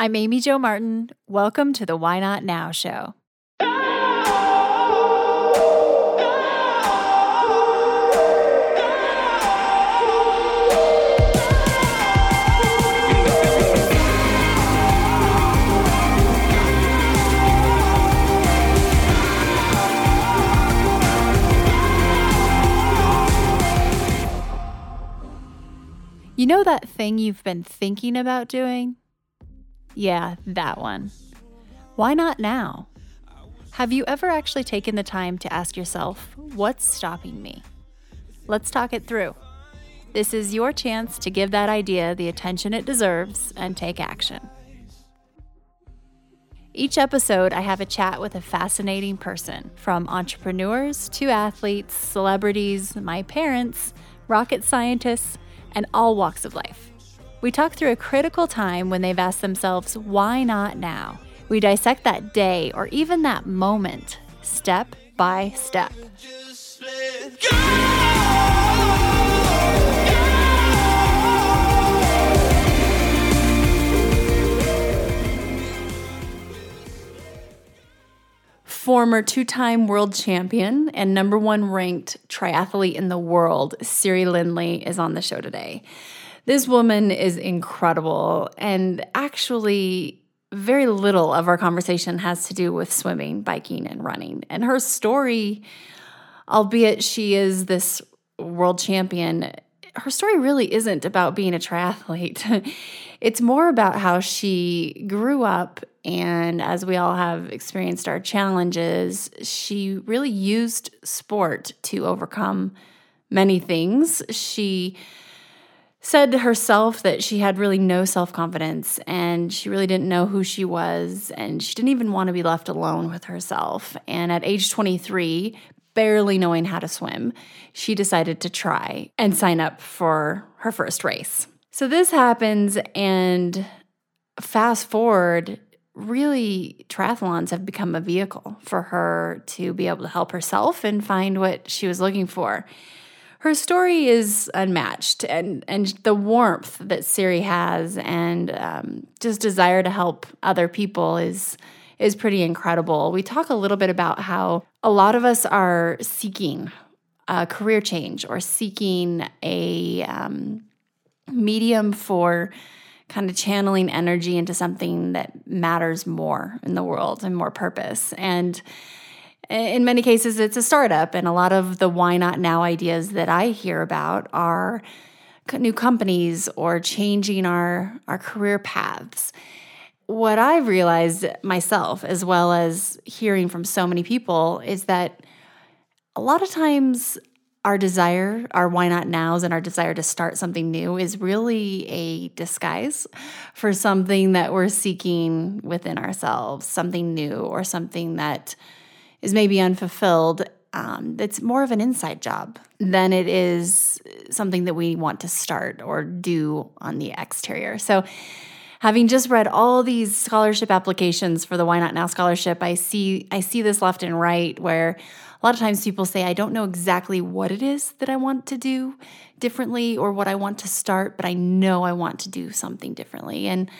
I'm Amy Jo Martin. Welcome to the Why Not Now show. You know that thing you've been thinking about doing? Yeah, that one. Why not now? Have you ever actually taken the time to ask yourself, what's stopping me? Let's talk it through. This is your chance to give that idea the attention it deserves and take action. Each episode, I have a chat with a fascinating person, from entrepreneurs to athletes, celebrities, my parents, rocket scientists, and all walks of life. We talk through a critical time when they've asked themselves, why not now? We dissect that day or even that moment, step by step. Former two time world champion and number one ranked triathlete in the world, Siri Lindley, is on the show today. This woman is incredible, and actually, very little of our conversation has to do with swimming, biking, and running. And her story, albeit she is this world champion, her story really isn't about being a triathlete. it's more about how she grew up and as we all have experienced our challenges, she really used sport to overcome many things. She said to herself that she had really no self confidence and she really didn't know who she was and she didn't even want to be left alone with herself. And at age 23, barely knowing how to swim, she decided to try and sign up for her first race. So this happens, and fast forward, really, triathlons have become a vehicle for her to be able to help herself and find what she was looking for. Her story is unmatched, and, and the warmth that Siri has and um, just desire to help other people is is pretty incredible. We talk a little bit about how a lot of us are seeking a career change or seeking a um, medium for kind of channeling energy into something that matters more in the world and more purpose. And in many cases, it's a startup. And a lot of the why not now ideas that I hear about are new companies or changing our, our career paths. What I've realized myself, as well as hearing from so many people, is that a lot of times our desire, our why not nows, and our desire to start something new is really a disguise for something that we're seeking within ourselves, something new or something that is maybe unfulfilled. Um, it's more of an inside job than it is something that we want to start or do on the exterior. So, having just read all these scholarship applications for the Why Not Now scholarship, I see I see this left and right where a lot of times people say, I don't know exactly what it is that I want to do differently or what I want to start, but I know I want to do something differently. And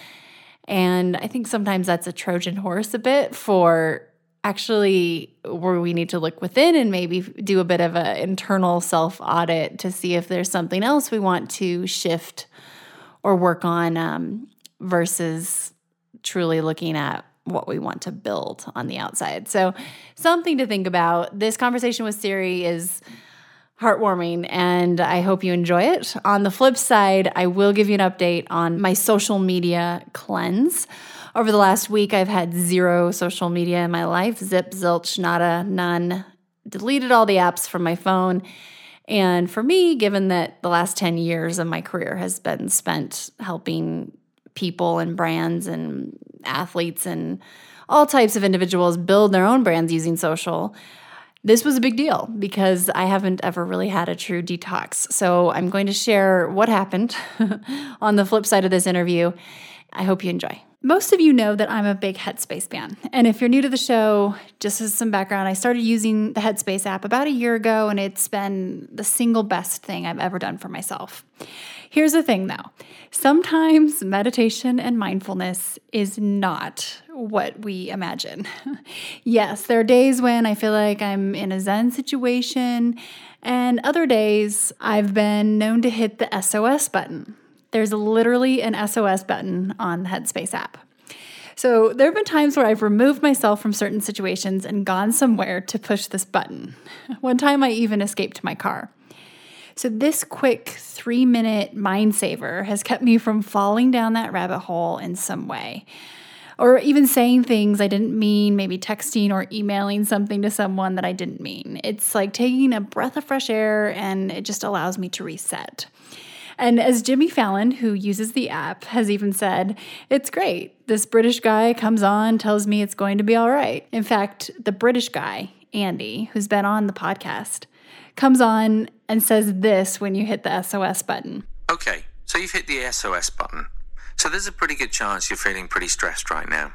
and I think sometimes that's a Trojan horse a bit for actually where we need to look within and maybe do a bit of an internal self audit to see if there's something else we want to shift or work on um, versus truly looking at what we want to build on the outside. So, something to think about. This conversation with Siri is heartwarming and I hope you enjoy it. On the flip side, I will give you an update on my social media cleanse. Over the last week, I've had zero social media in my life zip, zilch, nada, none. Deleted all the apps from my phone. And for me, given that the last 10 years of my career has been spent helping people and brands and athletes and all types of individuals build their own brands using social. This was a big deal because I haven't ever really had a true detox. So I'm going to share what happened on the flip side of this interview I hope you enjoy. Most of you know that I'm a big Headspace fan. And if you're new to the show, just as some background, I started using the Headspace app about a year ago, and it's been the single best thing I've ever done for myself. Here's the thing though sometimes meditation and mindfulness is not what we imagine. yes, there are days when I feel like I'm in a Zen situation, and other days I've been known to hit the SOS button. There's literally an SOS button on the Headspace app. So there have been times where I've removed myself from certain situations and gone somewhere to push this button. One time I even escaped my car. So this quick three minute mind saver has kept me from falling down that rabbit hole in some way. Or even saying things I didn't mean, maybe texting or emailing something to someone that I didn't mean. It's like taking a breath of fresh air and it just allows me to reset. And as Jimmy Fallon, who uses the app, has even said, it's great. This British guy comes on, tells me it's going to be all right. In fact, the British guy, Andy, who's been on the podcast, comes on and says this when you hit the SOS button. Okay, so you've hit the SOS button. So there's a pretty good chance you're feeling pretty stressed right now.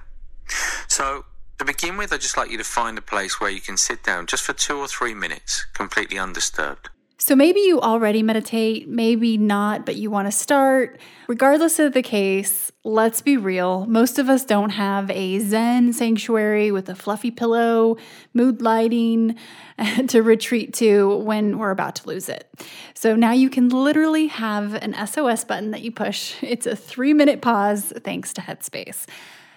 So to begin with, I'd just like you to find a place where you can sit down just for two or three minutes, completely undisturbed. So maybe you already meditate, maybe not, but you want to start. Regardless of the case, let's be real. Most of us don't have a Zen sanctuary with a fluffy pillow, mood lighting to retreat to when we're about to lose it. So now you can literally have an SOS button that you push. It's a three minute pause thanks to Headspace.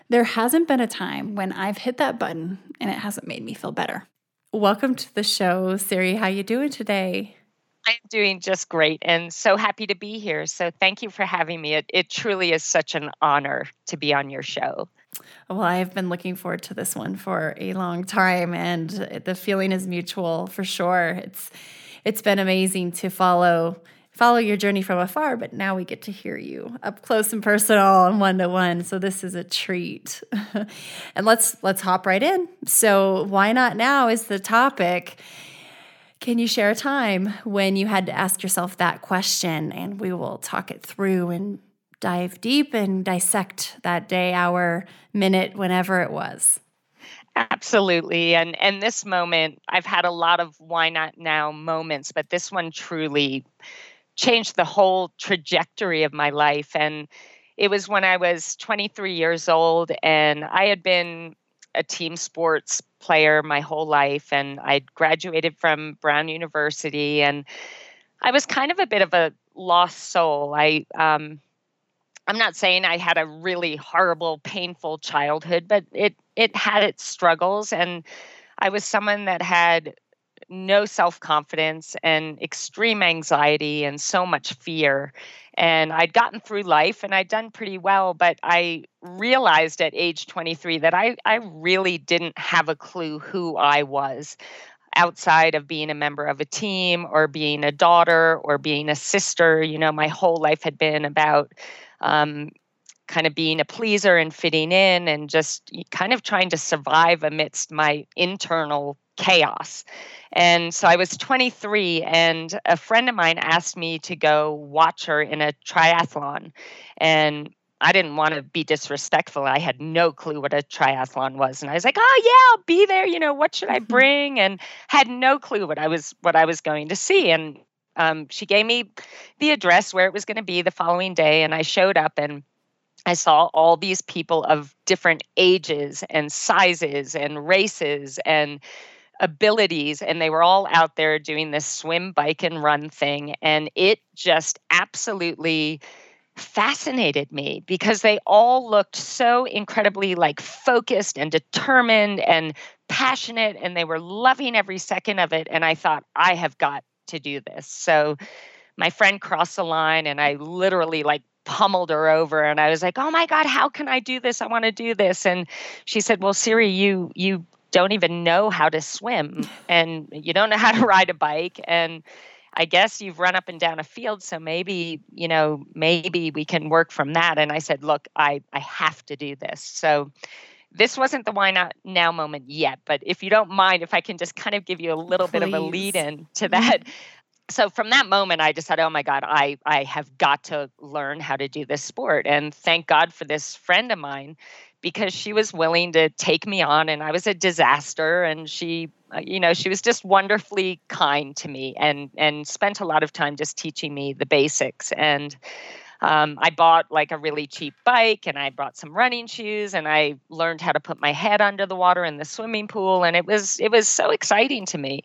There hasn't been a time when I've hit that button and it hasn't made me feel better. Welcome to the show, Siri. How you doing today? I'm doing just great and so happy to be here. So thank you for having me. It, it truly is such an honor to be on your show. Well, I've been looking forward to this one for a long time and the feeling is mutual for sure. It's it's been amazing to follow follow your journey from afar, but now we get to hear you up close and personal and one to one. So this is a treat. and let's let's hop right in. So why not now is the topic. Can you share a time when you had to ask yourself that question? And we will talk it through and dive deep and dissect that day, hour, minute, whenever it was. Absolutely. And and this moment, I've had a lot of why not now moments, but this one truly changed the whole trajectory of my life. And it was when I was 23 years old and I had been a team sports player my whole life and I graduated from Brown University and I was kind of a bit of a lost soul. I um, I'm not saying I had a really horrible, painful childhood, but it it had its struggles, and I was someone that had no self confidence and extreme anxiety and so much fear. And I'd gotten through life and I'd done pretty well, but I realized at age 23 that I, I really didn't have a clue who I was outside of being a member of a team or being a daughter or being a sister. You know, my whole life had been about um, kind of being a pleaser and fitting in and just kind of trying to survive amidst my internal chaos. And so I was 23, and a friend of mine asked me to go watch her in a triathlon. And I didn't want to be disrespectful. I had no clue what a triathlon was, and I was like, "Oh yeah, I'll be there." You know, what should I bring? And had no clue what I was what I was going to see. And um, she gave me the address where it was going to be the following day, and I showed up and. I saw all these people of different ages and sizes and races and abilities and they were all out there doing this swim bike and run thing and it just absolutely fascinated me because they all looked so incredibly like focused and determined and passionate and they were loving every second of it and I thought I have got to do this. So my friend crossed the line and I literally like pummeled her over and I was like, "Oh my god, how can I do this? I want to do this." And she said, "Well, Siri, you you don't even know how to swim and you don't know how to ride a bike and I guess you've run up and down a field so maybe you know maybe we can work from that and I said look I I have to do this so this wasn't the why not now moment yet but if you don't mind if I can just kind of give you a little Please. bit of a lead in to mm-hmm. that so from that moment i decided oh my god i i have got to learn how to do this sport. And thank god for this friend of mine because she was willing to take me on and i was a disaster and she uh, you know she was just wonderfully kind to me and and spent a lot of time just teaching me the basics. And um, I bought like a really cheap bike and I brought some running shoes and I learned how to put my head under the water in the swimming pool and it was it was so exciting to me.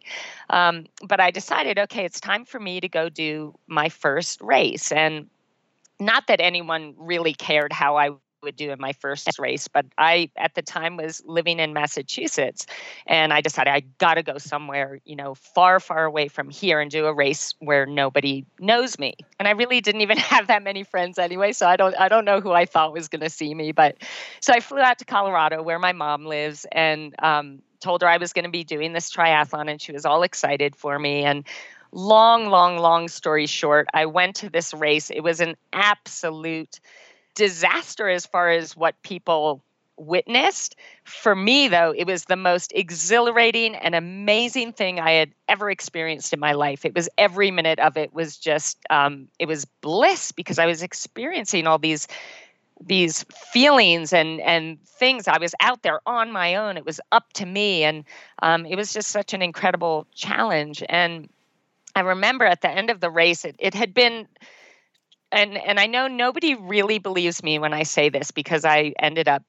Um, but I decided, okay, it's time for me to go do my first race and not that anyone really cared how I would do in my first race. But I, at the time, was living in Massachusetts, and I decided I got to go somewhere, you know, far, far away from here and do a race where nobody knows me. And I really didn't even have that many friends anyway, so I don't, I don't know who I thought was going to see me. But so I flew out to Colorado, where my mom lives, and um, told her I was going to be doing this triathlon, and she was all excited for me. And long, long, long story short, I went to this race. It was an absolute disaster as far as what people witnessed. For me, though, it was the most exhilarating and amazing thing I had ever experienced in my life. It was every minute of it was just, um, it was bliss because I was experiencing all these these feelings and and things i was out there on my own it was up to me and um, it was just such an incredible challenge and i remember at the end of the race it, it had been and and I know nobody really believes me when I say this because I ended up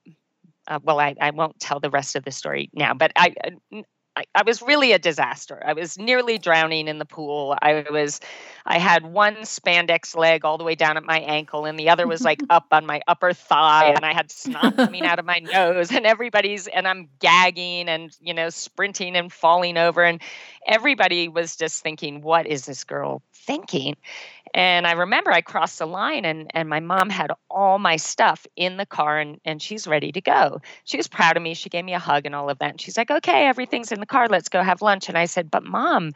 uh, well I, I won't tell the rest of the story now but I, uh, I I was really a disaster. I was nearly drowning in the pool. I was I had one spandex leg all the way down at my ankle and the other was like up on my upper thigh and I had snot coming out of my nose and everybody's and I'm gagging and you know sprinting and falling over and everybody was just thinking what is this girl thinking? And I remember I crossed the line and, and my mom had all my stuff in the car and, and she's ready to go. She was proud of me. She gave me a hug and all of that. And she's like, okay, everything's in the car. Let's go have lunch. And I said, but mom,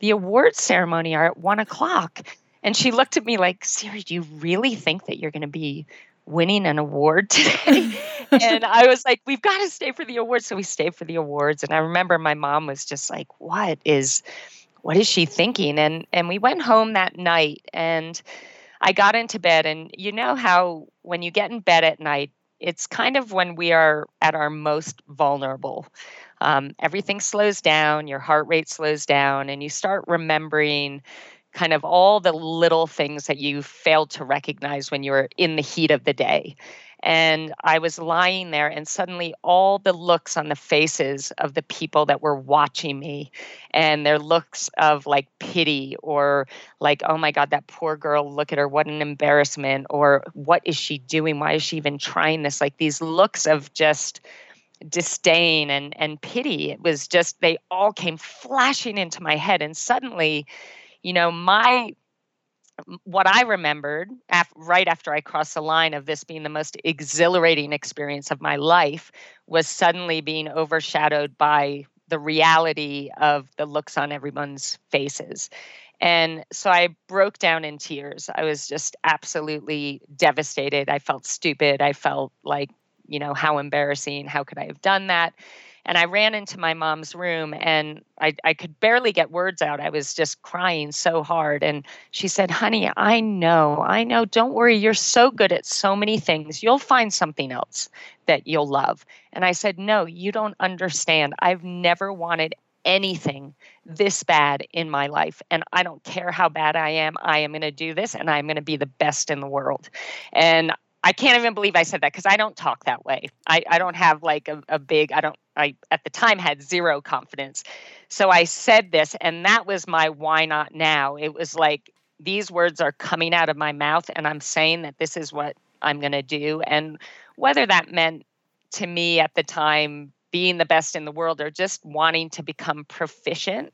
the awards ceremony are at one o'clock. And she looked at me like, Siri, do you really think that you're going to be winning an award today? and I was like, we've got to stay for the awards. So we stayed for the awards. And I remember my mom was just like, what is what is she thinking? And and we went home that night and I got into bed and you know how when you get in bed at night, it's kind of when we are at our most vulnerable. Um, everything slows down, your heart rate slows down, and you start remembering kind of all the little things that you failed to recognize when you were in the heat of the day. And I was lying there, and suddenly all the looks on the faces of the people that were watching me, and their looks of like pity or like, oh my God, that poor girl, look at her, what an embarrassment, or what is she doing? Why is she even trying this? Like these looks of just disdain and, and pity. It was just, they all came flashing into my head. And suddenly, you know, my what I remembered af- right after I crossed the line of this being the most exhilarating experience of my life was suddenly being overshadowed by the reality of the looks on everyone's faces. And so I broke down in tears. I was just absolutely devastated. I felt stupid. I felt like, you know, how embarrassing. How could I have done that? And I ran into my mom's room and I, I could barely get words out. I was just crying so hard. And she said, Honey, I know, I know. Don't worry. You're so good at so many things. You'll find something else that you'll love. And I said, No, you don't understand. I've never wanted anything this bad in my life. And I don't care how bad I am. I am going to do this and I'm going to be the best in the world. And I can't even believe I said that because I don't talk that way. I, I don't have like a, a big, I don't, I at the time had zero confidence. So I said this, and that was my why not now. It was like these words are coming out of my mouth, and I'm saying that this is what I'm going to do. And whether that meant to me at the time being the best in the world or just wanting to become proficient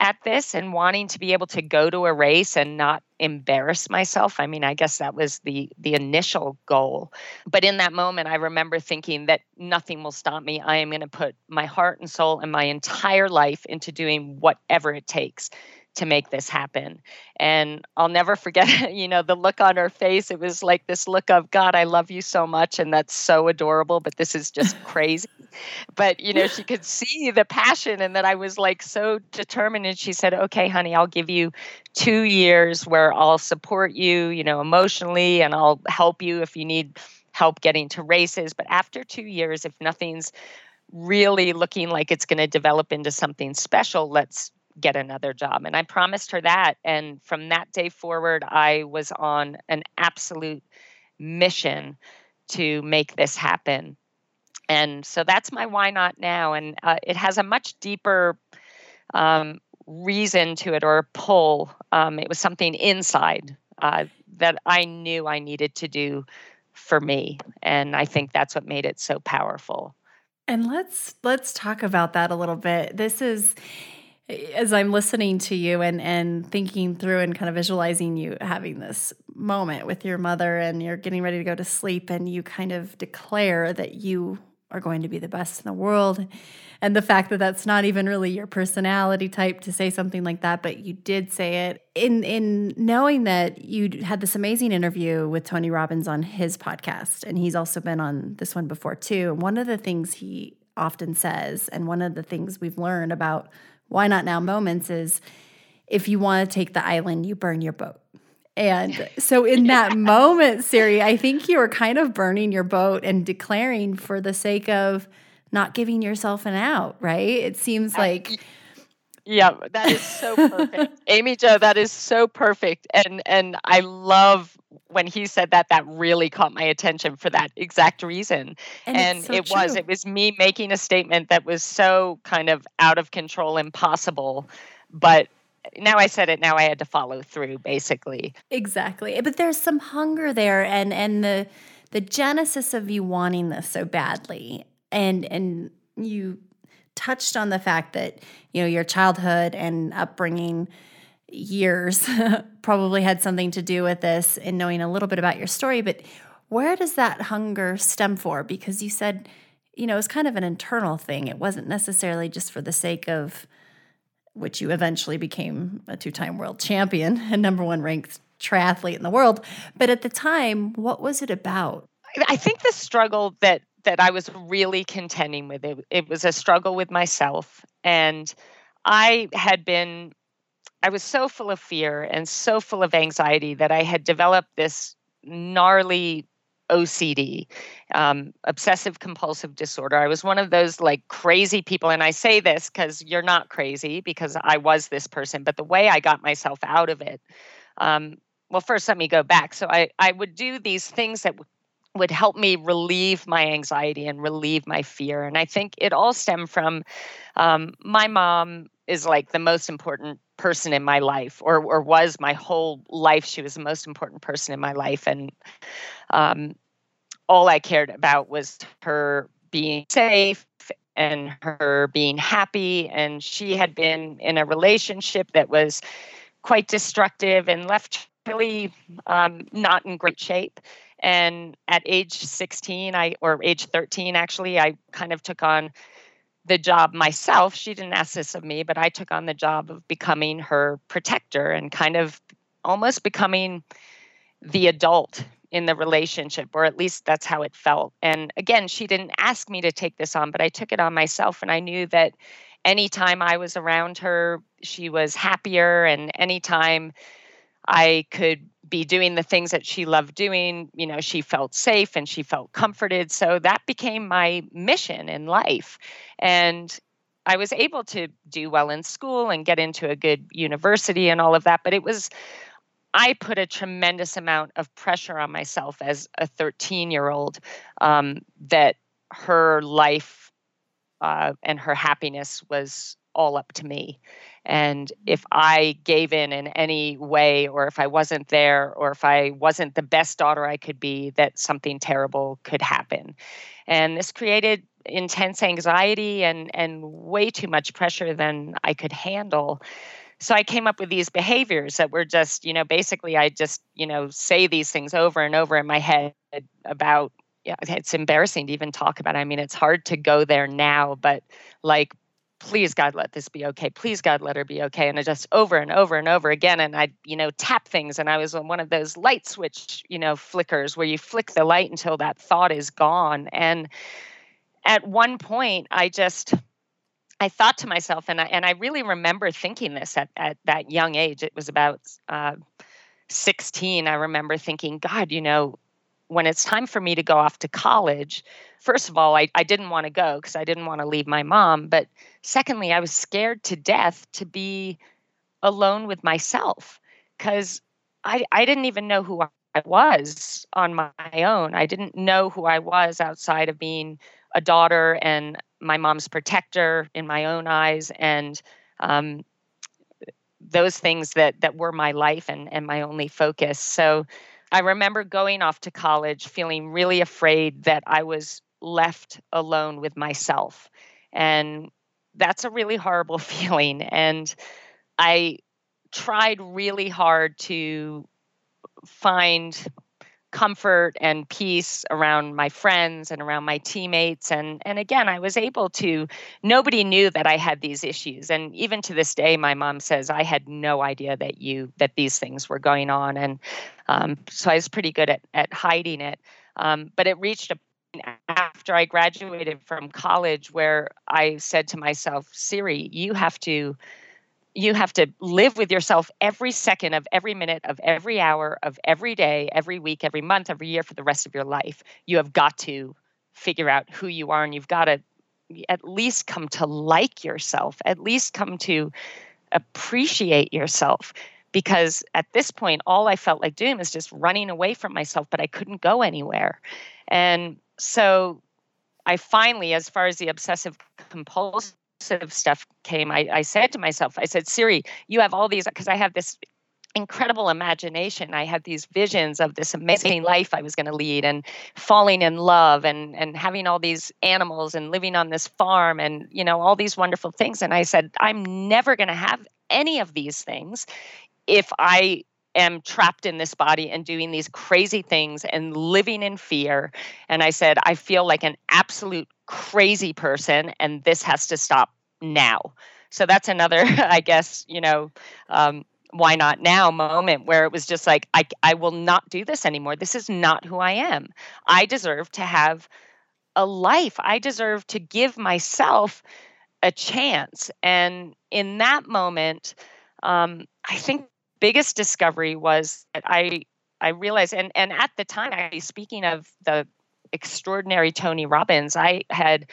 at this and wanting to be able to go to a race and not embarrass myself. I mean i guess that was the the initial goal. But in that moment i remember thinking that nothing will stop me. I am going to put my heart and soul and my entire life into doing whatever it takes to make this happen. And I'll never forget, you know, the look on her face. It was like this look of, God, I love you so much. And that's so adorable, but this is just crazy. but, you know, she could see the passion and that I was like so determined. And she said, okay, honey, I'll give you two years where I'll support you, you know, emotionally and I'll help you if you need help getting to races. But after two years, if nothing's really looking like it's going to develop into something special, let's get another job. And I promised her that. And from that day forward, I was on an absolute mission to make this happen. And so that's my why not now. And uh, it has a much deeper um, reason to it or pull. Um, it was something inside uh, that I knew I needed to do for me. And I think that's what made it so powerful. And let's let's talk about that a little bit. This is as I'm listening to you and and thinking through and kind of visualizing you having this moment with your mother and you're getting ready to go to sleep and you kind of declare that you are going to be the best in the world. And the fact that that's not even really your personality type to say something like that but you did say it in in knowing that you had this amazing interview with Tony Robbins on his podcast. And he's also been on this one before too. And one of the things he often says and one of the things we've learned about why not now moments is if you want to take the island you burn your boat and so in that moment, Siri, I think you were kind of burning your boat and declaring for the sake of not giving yourself an out, right? It seems like yeah, that is so perfect. Amy Jo, that is so perfect. And and I love when he said that that really caught my attention for that exact reason. And, and so it true. was it was me making a statement that was so kind of out of control impossible, but now I said it, now I had to follow through basically. Exactly. But there's some hunger there and and the the genesis of you wanting this so badly and and you touched on the fact that you know your childhood and upbringing years probably had something to do with this and knowing a little bit about your story but where does that hunger stem for because you said you know it's kind of an internal thing it wasn't necessarily just for the sake of which you eventually became a two time world champion and number one ranked triathlete in the world. But at the time, what was it about? I think the struggle that that I was really contending with it, it was a struggle with myself. And I had been, I was so full of fear and so full of anxiety that I had developed this gnarly OCD, um, obsessive compulsive disorder. I was one of those like crazy people. And I say this because you're not crazy because I was this person, but the way I got myself out of it. Um, well, first, let me go back. So I, I would do these things that would help me relieve my anxiety and relieve my fear. And I think it all stemmed from um, my mom is like the most important person in my life or or was my whole life she was the most important person in my life and um, all I cared about was her being safe and her being happy. And she had been in a relationship that was quite destructive and left really um, not in great shape. And at age 16, I or age 13, actually, I kind of took on the job myself. She didn't ask this of me, but I took on the job of becoming her protector and kind of almost becoming the adult in the relationship, or at least that's how it felt. And again, she didn't ask me to take this on, but I took it on myself. And I knew that anytime I was around her, she was happier. And anytime I could be doing the things that she loved doing, you know, she felt safe and she felt comforted. So that became my mission in life. And I was able to do well in school and get into a good university and all of that. But it was I put a tremendous amount of pressure on myself as a 13 year old um, that her life uh, and her happiness was all up to me. And if I gave in in any way, or if I wasn't there, or if I wasn't the best daughter I could be, that something terrible could happen. And this created intense anxiety and, and way too much pressure than I could handle so I came up with these behaviors that were just, you know, basically I just, you know, say these things over and over in my head about yeah, it's embarrassing to even talk about. I mean, it's hard to go there now, but like please God, let this be okay. Please God, let her be okay. And I just over and over and over again. And I, you know, tap things. And I was on one of those light switch, you know, flickers where you flick the light until that thought is gone. And at one point, I just, I thought to myself, and I, and I really remember thinking this at, at that young age. It was about uh, 16. I remember thinking, God, you know, when it's time for me to go off to college, first of all, I, I didn't want to go because I didn't want to leave my mom. But secondly, I was scared to death to be alone with myself because I, I didn't even know who I was on my own. I didn't know who I was outside of being a daughter and my mom's protector in my own eyes and um, those things that that were my life and, and my only focus. So I remember going off to college feeling really afraid that I was left alone with myself. And that's a really horrible feeling. And I tried really hard to find comfort and peace around my friends and around my teammates. And and again I was able to nobody knew that I had these issues. And even to this day my mom says I had no idea that you that these things were going on. And um, so I was pretty good at at hiding it. Um, but it reached a point after I graduated from college where I said to myself, Siri, you have to you have to live with yourself every second of every minute of every hour of every day, every week, every month, every year for the rest of your life. You have got to figure out who you are and you've got to at least come to like yourself, at least come to appreciate yourself because at this point all I felt like doing was just running away from myself, but I couldn't go anywhere. And so I finally, as far as the obsessive compulsive stuff came, I, I said to myself, I said, Siri, you have all these, because I have this incredible imagination. I had these visions of this amazing life I was going to lead and falling in love and and having all these animals and living on this farm and you know all these wonderful things and I said I'm never going to have any of these things if I am trapped in this body and doing these crazy things and living in fear. And I said, I feel like an absolute crazy person, and this has to stop now. So that's another, I guess, you know, um, why not now moment where it was just like, I, I will not do this anymore. This is not who I am. I deserve to have a life. I deserve to give myself a chance. And in that moment, um, I think biggest discovery was that I I realized and and at the time I speaking of the extraordinary Tony Robbins, I had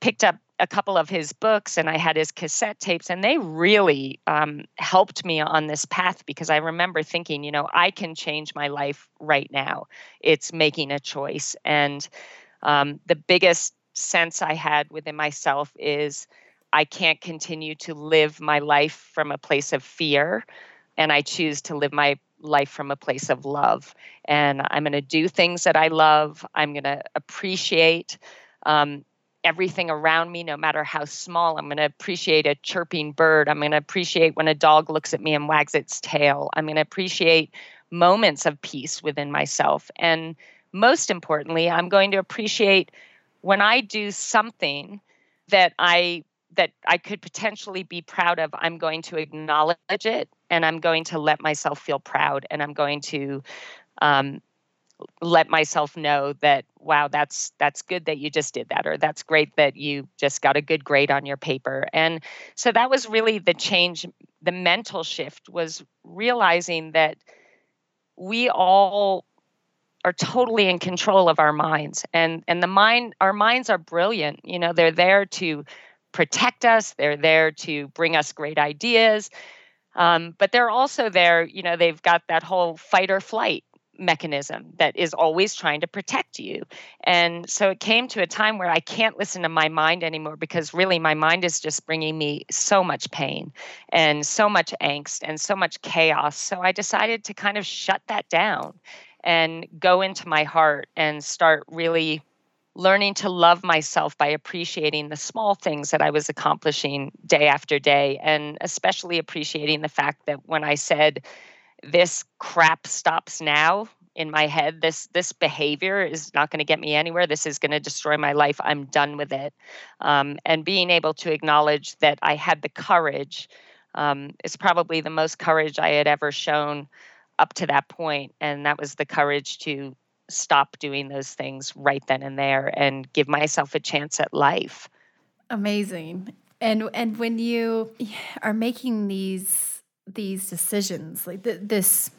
picked up a couple of his books and I had his cassette tapes, and they really um, helped me on this path because I remember thinking, you know, I can change my life right now. It's making a choice. And um, the biggest sense I had within myself is I can't continue to live my life from a place of fear and I choose to live my life from a place of love. And I'm going to do things that I love. I'm going to appreciate um, everything around me, no matter how small. I'm going to appreciate a chirping bird. I'm going to appreciate when a dog looks at me and wags its tail. I'm going to appreciate moments of peace within myself. And most importantly, I'm going to appreciate when I do something that I that I could potentially be proud of, I'm going to acknowledge it and I'm going to let myself feel proud and I'm going to um, let myself know that wow that's that's good that you just did that or that's great that you just got a good grade on your paper and so that was really the change the mental shift was realizing that we all are totally in control of our minds and and the mind our minds are brilliant you know they're there to protect us, they're there to bring us great ideas. Um, but they're also there, you know, they've got that whole fight or flight mechanism that is always trying to protect you. And so it came to a time where I can't listen to my mind anymore because really my mind is just bringing me so much pain and so much angst and so much chaos. So I decided to kind of shut that down and go into my heart and start really learning to love myself by appreciating the small things that I was accomplishing day after day, and especially appreciating the fact that when I said, This crap stops now, in my head this this behavior is not going to get me anywhere. This is going to destroy my life. I'm done with it. Um, and being able to acknowledge that i had the courage um, is probably the most courage i had ever shown up to that point and that was the courage to stop doing those things right then and there and give myself a chance at life. Amazing. And and when you are making these these decisions like th- this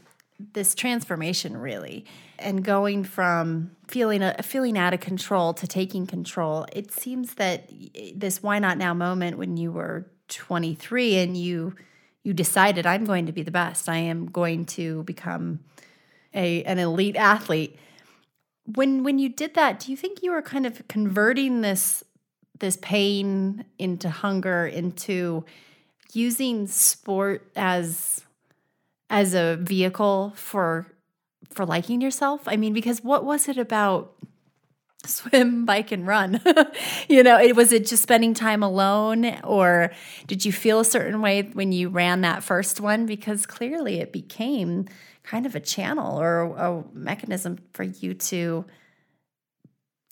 this transformation really and going from feeling a, feeling out of control to taking control it seems that this why not now moment when you were 23 and you you decided i'm going to be the best. I am going to become a an elite athlete when when you did that do you think you were kind of converting this this pain into hunger into using sport as as a vehicle for for liking yourself? I mean, because what was it about swim, bike, and run? you know, it was it just spending time alone, or did you feel a certain way when you ran that first one? Because clearly, it became kind of a channel or a mechanism for you to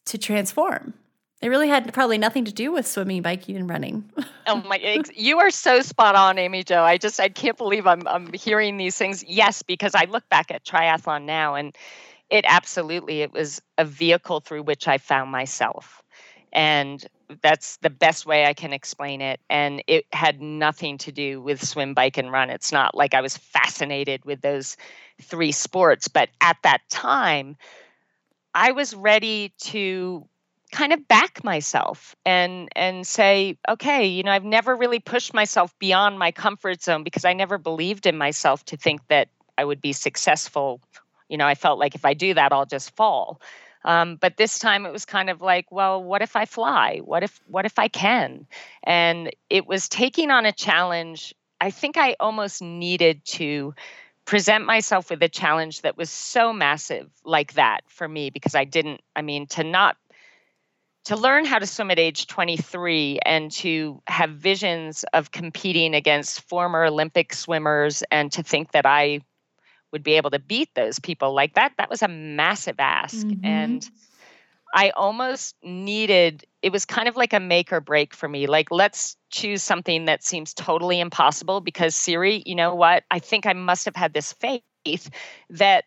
to transform. It really had probably nothing to do with swimming, biking, and running. oh my! You are so spot on, Amy Jo. I just I can't believe I'm I'm hearing these things. Yes, because I look back at triathlon now, and it absolutely it was a vehicle through which I found myself, and that's the best way I can explain it. And it had nothing to do with swim, bike, and run. It's not like I was fascinated with those three sports, but at that time, I was ready to kind of back myself and and say okay you know i've never really pushed myself beyond my comfort zone because i never believed in myself to think that i would be successful you know i felt like if i do that i'll just fall. Um, but this time it was kind of like well what if i fly? What if what if i can? And it was taking on a challenge. I think i almost needed to present myself with a challenge that was so massive like that for me because i didn't i mean to not to learn how to swim at age 23 and to have visions of competing against former Olympic swimmers and to think that I would be able to beat those people like that, that was a massive ask. Mm-hmm. And I almost needed, it was kind of like a make or break for me. Like, let's choose something that seems totally impossible because Siri, you know what? I think I must have had this faith that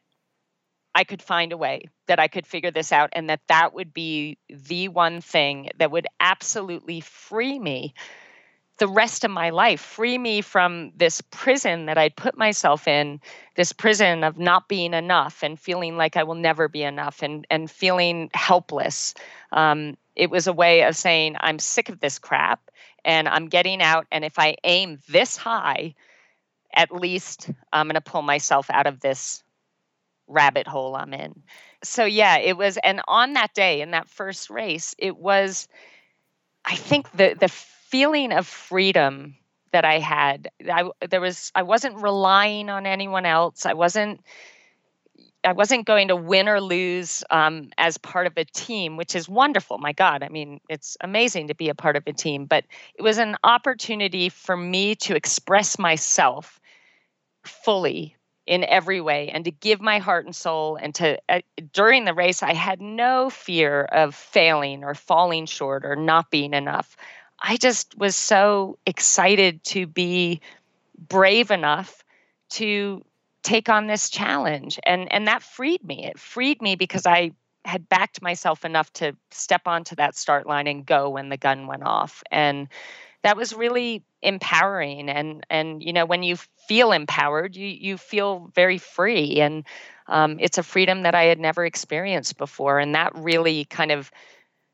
I could find a way that I could figure this out and that that would be the one thing that would absolutely free me the rest of my life, free me from this prison that I'd put myself in, this prison of not being enough and feeling like I will never be enough and, and feeling helpless. Um, it was a way of saying, I'm sick of this crap and I'm getting out. And if I aim this high, at least I'm going to pull myself out of this rabbit hole I'm in. So yeah, it was and on that day in that first race, it was I think the the feeling of freedom that I had. I there was I wasn't relying on anyone else. I wasn't I wasn't going to win or lose um, as part of a team, which is wonderful. My God, I mean, it's amazing to be a part of a team. But it was an opportunity for me to express myself fully in every way and to give my heart and soul and to uh, during the race i had no fear of failing or falling short or not being enough i just was so excited to be brave enough to take on this challenge. And and that freed me. It freed me because i had backed myself enough to step onto that start line and go when the gun went off. And that was really empowering. And and you know when you feel empowered you you feel very free. And um, it's a freedom that i had never experienced before. And that really kind of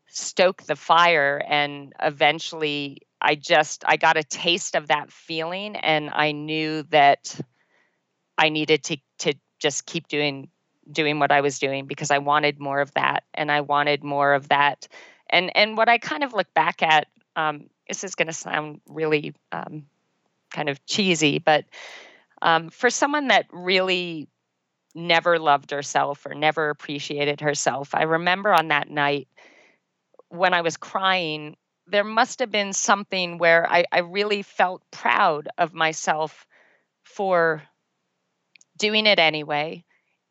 stoked the fire and eventually i just i got a taste of that feeling and i knew that i needed to to just keep doing doing what i was doing because i wanted more of that and i wanted more of that. And and what i kind of look back at um, this is going to sound really um, kind of cheesy, but um, for someone that really never loved herself or never appreciated herself, I remember on that night when I was crying, there must have been something where I, I really felt proud of myself for doing it anyway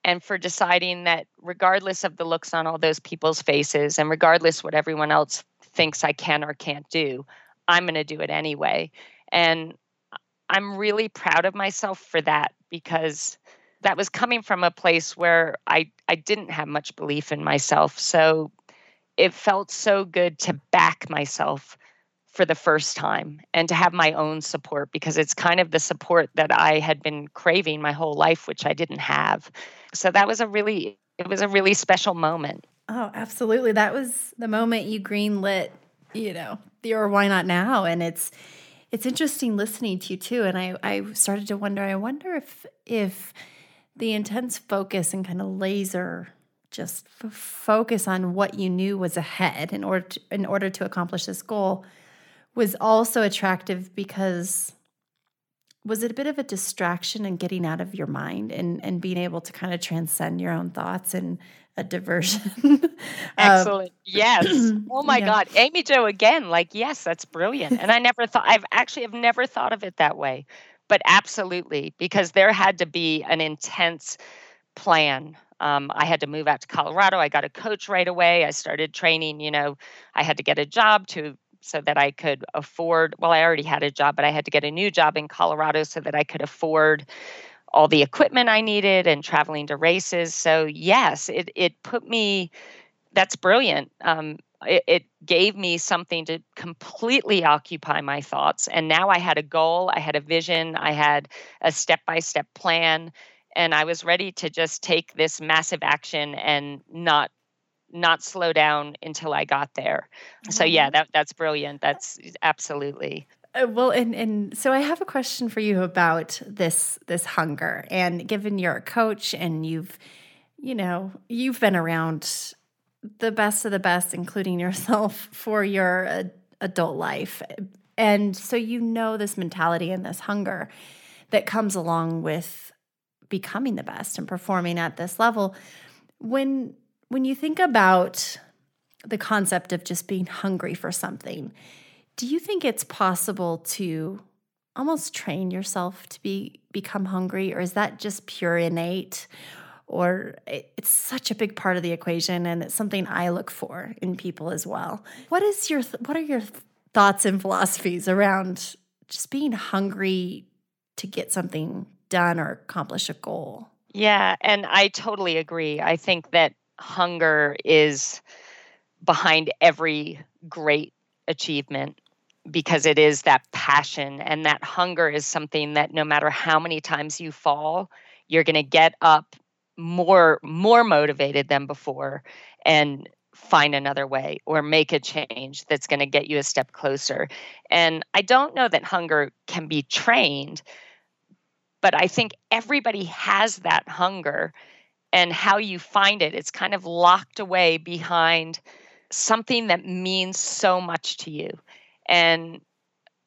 and for deciding that regardless of the looks on all those people's faces and regardless what everyone else thinks I can or can't do, I'm going to do it anyway. And I'm really proud of myself for that because that was coming from a place where I I didn't have much belief in myself. So it felt so good to back myself for the first time and to have my own support because it's kind of the support that I had been craving my whole life which I didn't have. So that was a really it was a really special moment. Oh, absolutely. That was the moment you greenlit, you know, the or why not now and it's it's interesting listening to you too and I I started to wonder I wonder if if the intense focus and kind of laser just f- focus on what you knew was ahead in order to, in order to accomplish this goal was also attractive because was it a bit of a distraction and getting out of your mind and and being able to kind of transcend your own thoughts and a diversion? Excellent. Um, yes. Oh my yeah. god. Amy jo again like yes that's brilliant. And i never thought i've actually have never thought of it that way. But absolutely, because there had to be an intense plan. Um, I had to move out to Colorado. I got a coach right away. I started training. You know, I had to get a job to so that I could afford. Well, I already had a job, but I had to get a new job in Colorado so that I could afford all the equipment I needed and traveling to races. So yes, it it put me. That's brilliant. Um, it, it gave me something to completely occupy my thoughts. And now I had a goal, I had a vision, I had a step by step plan, and I was ready to just take this massive action and not not slow down until I got there. So yeah, that that's brilliant. That's absolutely. Uh, well, and and so I have a question for you about this this hunger. And given you're a coach and you've, you know, you've been around the best of the best, including yourself, for your uh, adult life. And so you know this mentality and this hunger that comes along with becoming the best and performing at this level. When when you think about the concept of just being hungry for something, do you think it's possible to almost train yourself to be become hungry or is that just pure innate or it's such a big part of the equation and it's something I look for in people as well. What is your what are your thoughts and philosophies around just being hungry to get something done or accomplish a goal? Yeah, and I totally agree. I think that hunger is behind every great achievement because it is that passion and that hunger is something that no matter how many times you fall, you're going to get up more more motivated than before and find another way or make a change that's going to get you a step closer. And I don't know that hunger can be trained, but I think everybody has that hunger and how you find it it's kind of locked away behind something that means so much to you. And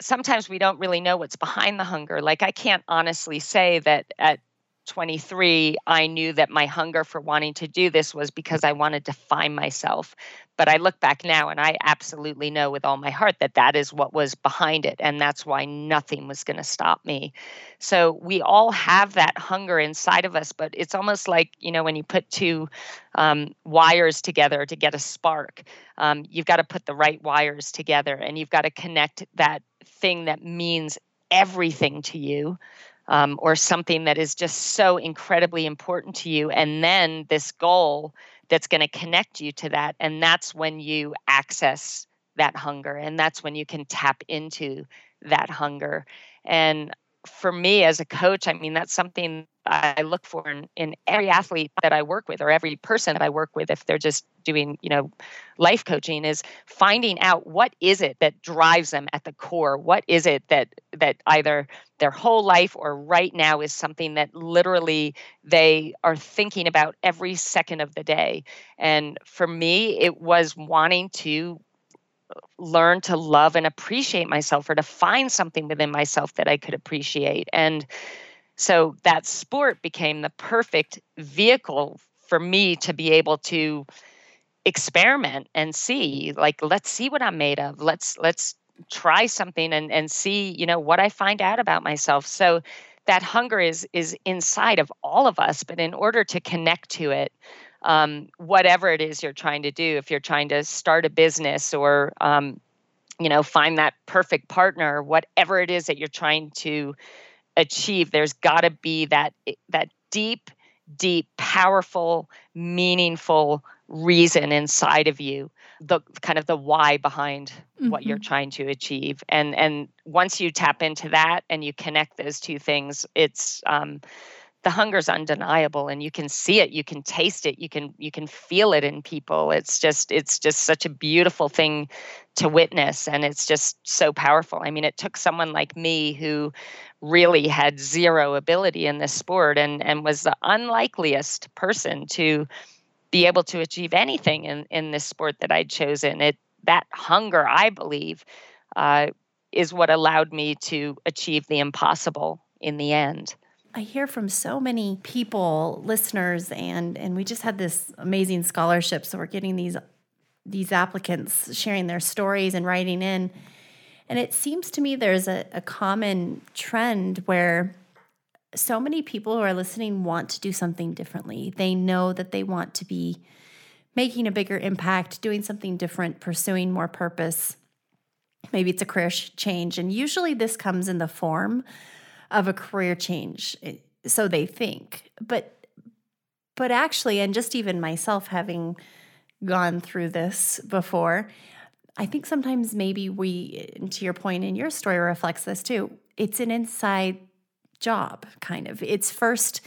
sometimes we don't really know what's behind the hunger. Like I can't honestly say that at 23, I knew that my hunger for wanting to do this was because I wanted to find myself. But I look back now and I absolutely know with all my heart that that is what was behind it. And that's why nothing was going to stop me. So we all have that hunger inside of us, but it's almost like, you know, when you put two um, wires together to get a spark, um, you've got to put the right wires together and you've got to connect that thing that means everything to you um, or something that is just so incredibly important to you, and then this goal that's going to connect you to that. And that's when you access that hunger, and that's when you can tap into that hunger. And for me as a coach, I mean, that's something I look for in, in every athlete that I work with or every person that I work with if they're just doing, you know, life coaching is finding out what is it that drives them at the core? What is it that that either their whole life or right now is something that literally they are thinking about every second of the day. And for me, it was wanting to learn to love and appreciate myself or to find something within myself that I could appreciate. And so that sport became the perfect vehicle for me to be able to experiment and see like let's see what I'm made of. Let's let's try something and and see, you know, what I find out about myself. So that hunger is is inside of all of us but in order to connect to it um, whatever it is you're trying to do if you're trying to start a business or um, you know find that perfect partner whatever it is that you're trying to achieve there's got to be that that deep deep powerful meaningful reason inside of you the kind of the why behind mm-hmm. what you're mm-hmm. trying to achieve and and once you tap into that and you connect those two things it's um, the hunger's undeniable and you can see it you can taste it you can you can feel it in people. It's just it's just such a beautiful thing to witness and it's just so powerful. I mean it took someone like me who really had zero ability in this sport and and was the unlikeliest person to be able to achieve anything in in this sport that i'd chosen. It that hunger i believe uh, is what allowed me to achieve the impossible in the end I hear from so many people, listeners, and and we just had this amazing scholarship. So we're getting these these applicants sharing their stories and writing in. And it seems to me there's a, a common trend where so many people who are listening want to do something differently. They know that they want to be making a bigger impact, doing something different, pursuing more purpose. Maybe it's a career change. And usually this comes in the form of a career change. Eh, so they think. But but actually and just even myself having gone through this before, I think sometimes maybe we to your point in your story reflects this too. It's an inside job kind of. It's first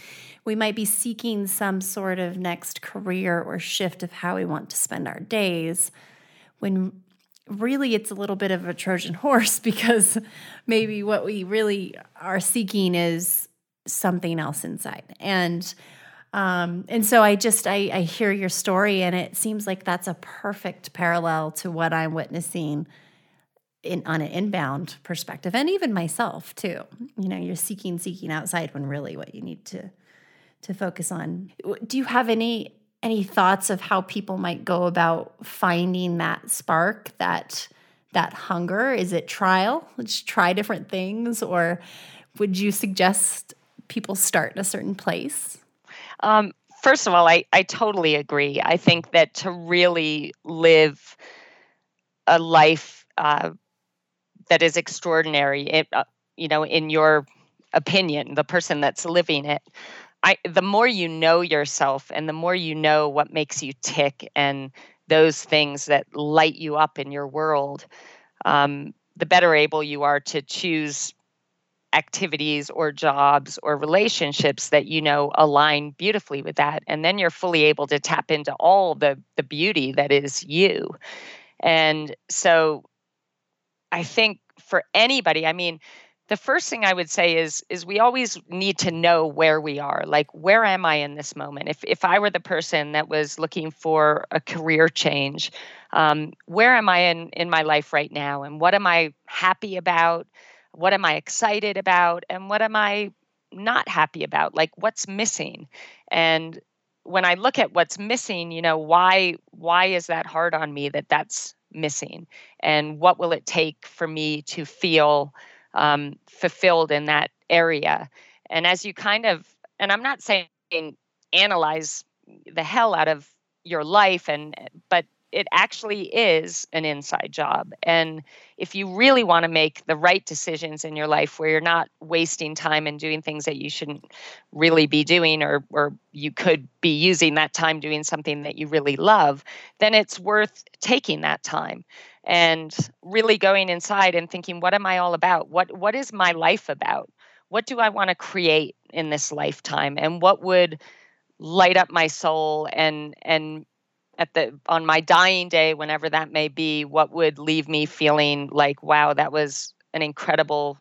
we might be seeking some sort of next career or shift of how we want to spend our days when really it's a little bit of a Trojan horse because maybe what we really are seeking is something else inside. And um, and so I just I, I hear your story and it seems like that's a perfect parallel to what I'm witnessing in on an inbound perspective and even myself too. You know, you're seeking seeking outside when really what you need to to focus on. Do you have any any thoughts of how people might go about finding that spark that that hunger? Is it trial? Let's try different things or would you suggest people start in a certain place? Um, first of all I, I totally agree. I think that to really live a life uh, that is extraordinary it, uh, you know in your opinion the person that's living it I the more you know yourself and the more you know what makes you tick and those things that light you up in your world, um, the better able you are to choose activities or jobs or relationships that you know align beautifully with that. And then you're fully able to tap into all the the beauty that is you. And so i think for anybody i mean the first thing I would say is is we always need to know where we are. Like where am I in this moment? If if I were the person that was looking for a career change, um, where am I in in my life right now? And what am I happy about? What am I excited about? And what am I not happy about? Like what's missing? And when I look at what's missing, you know, why why is that hard on me that that's missing? And what will it take for me to feel um, fulfilled in that area. And as you kind of, and I'm not saying analyze the hell out of your life, and but it actually is an inside job. And if you really want to make the right decisions in your life where you're not wasting time and doing things that you shouldn't really be doing, or, or you could be using that time doing something that you really love, then it's worth taking that time and really going inside and thinking what am i all about? What what is my life about? What do i want to create in this lifetime? And what would light up my soul and and at the on my dying day whenever that may be what would leave me feeling like wow that was an incredible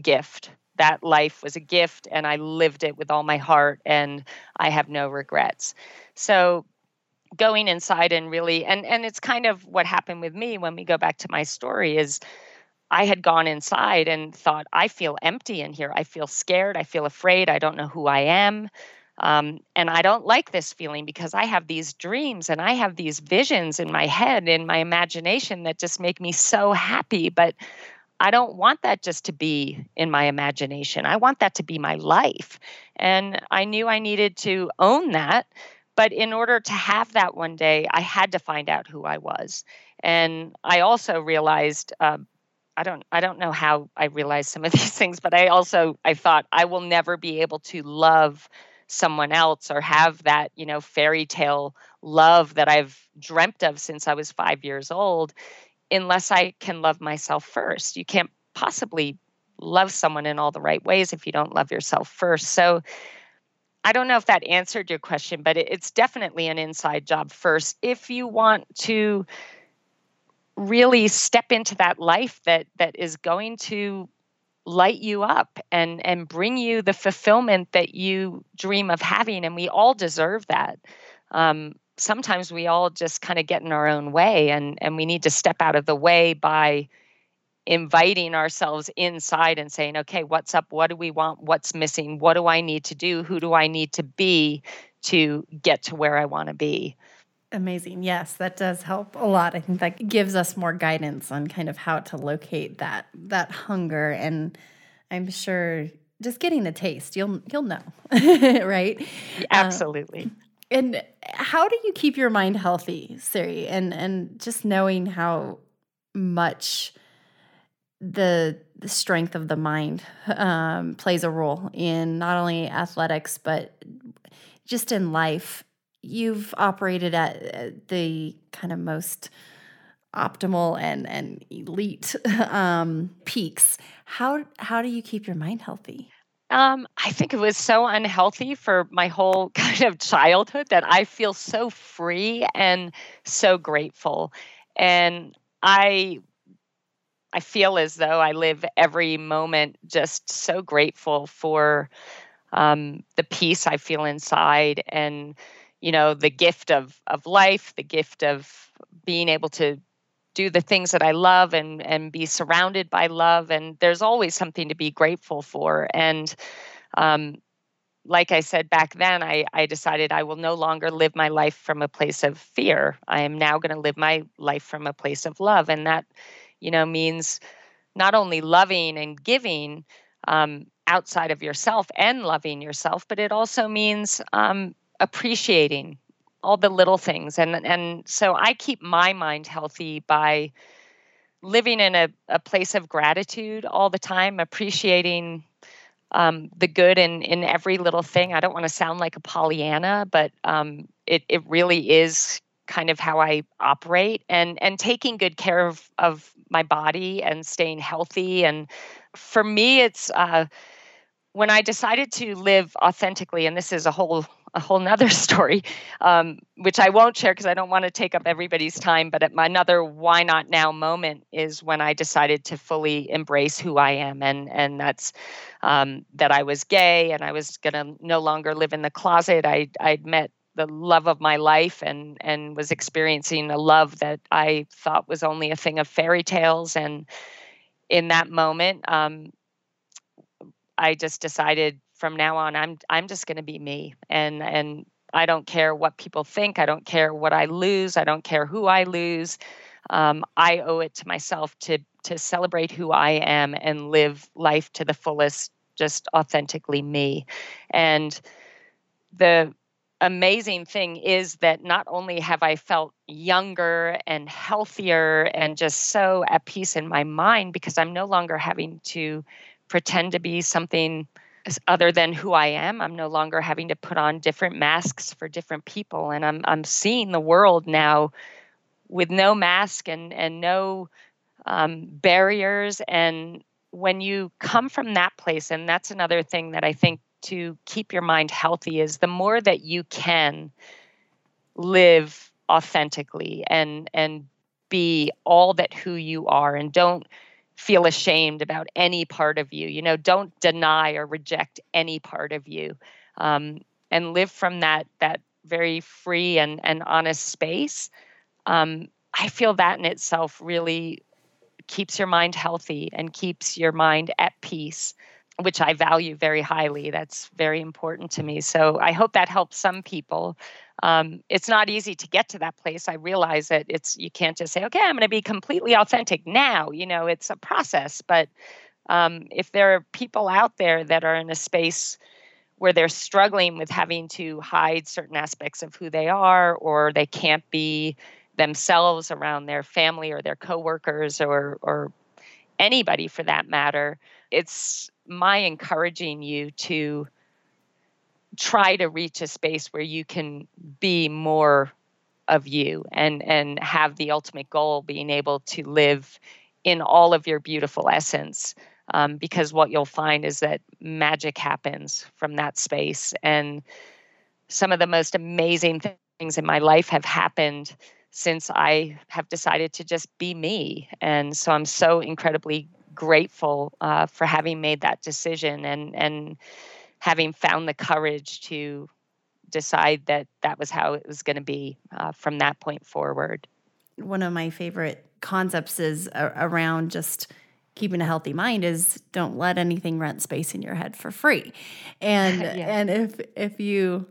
gift. That life was a gift and i lived it with all my heart and i have no regrets. So going inside and really and and it's kind of what happened with me when we go back to my story is I had gone inside and thought I feel empty in here. I feel scared. I feel afraid. I don't know who I am. Um, and I don't like this feeling because I have these dreams and I have these visions in my head, in my imagination that just make me so happy. But I don't want that just to be in my imagination. I want that to be my life. And I knew I needed to own that. But in order to have that one day, I had to find out who I was. And I also realized, uh, I don't, I don't know how I realized some of these things, but I also, I thought I will never be able to love someone else or have that, you know, fairy tale love that I've dreamt of since I was five years old unless I can love myself first. You can't possibly love someone in all the right ways if you don't love yourself first. So I don't know if that answered your question, but it's definitely an inside job first. If you want to really step into that life that that is going to light you up and and bring you the fulfillment that you dream of having and we all deserve that um, sometimes we all just kind of get in our own way and and we need to step out of the way by inviting ourselves inside and saying okay what's up? What do we want? What's missing? What do i need to do? Who do i need to be to get to where i want to be? Amazing. Yes that does help a lot. I think that gives us more guidance on kind of how to locate that that hunger and i'm sure just getting a taste. You'll you'll know right? Uh, absolutely. um, and how do you keep your mind healthy, Siri? And and just knowing how much the the strength of the mind um, plays a role in not only athletics but just in life. You've operated at the kind of most optimal and and elite um, peaks. How how do you keep your mind healthy? Um, I think it was so unhealthy for my whole kind of childhood that I feel so free and so grateful. And I I feel as though I live every moment just so grateful for um, the peace I feel inside and you know the gift of of life, the gift of being able to do the things that I love and and be surrounded by love. And there's always something to be grateful for. And um, like I said back then, I, I decided I will no longer live my life from a place of fear. I am now going to live my life from a place of love. And that, you know, means not only loving and giving um, outside of yourself and loving yourself, but it also means um, appreciating all the little things. And and so i keep my mind healthy by living in a, a place of gratitude all the time appreciating um, the good in in every little thing. I don't want to sound like a pollyanna but um, it, it really is kind of how i operate and and taking good care of of my body and staying healthy and for me it's uh, when i decided to live authentically and this is a whole a whole nother story, um, which I won't share because I don't want to take up everybody's time. But at my another why not now moment is when I decided to fully embrace who I am, and and that's um, that I was gay and I was gonna no longer live in the closet. I I'd met the love of my life and and was experiencing a love that I thought was only a thing of fairy tales. And in that moment um, I just decided from now on i'm i'm just going to be me. And and i don't care what people think. I don't care what i lose. I don't care who i lose. Um, i owe it to myself to to celebrate who i am and live life to the fullest just authentically me. And the amazing thing is that not only have I felt younger and healthier and just so at peace in my mind because I'm no longer having to pretend to be something other than who I am. I'm no longer having to put on different masks for different people, and I'm I'm seeing the world now with no mask and and no um, barriers. And when you come from that place, and that's another thing that I think to keep your mind healthy is the more that you can live authentically and and be all that who you are and don't feel ashamed about any part of you. You know, don't deny or reject any part of you, um, and live from that that very free and and honest space. Um, I feel that in itself really keeps your mind healthy and keeps your mind at peace, which I value very highly. That's very important to me. So I hope that helps some people. um, it's not easy to get to that place. I realize that it's you can't just say, okay, I'm going to be completely authentic now. You know, it's a process. But um, if there are people out there that are in a space where they're struggling with having to hide certain aspects of who they are, or they can't be themselves around their family or their coworkers or or anybody for that matter, it's my encouraging you to try to reach a space where you can be more of you and and have the ultimate goal being able to live in all of your beautiful essence um, because what you'll find is that magic happens from that space. And some of the most amazing things in my life have happened since i have decided to just be me. And so i'm so incredibly grateful uh, for having made that decision and and having found the courage to decide that that was how it was going to be uh, from that point forward. One of my favorite concepts is uh, around just keeping a healthy mind is don't let anything rent space in your head for free. And yeah. and if if you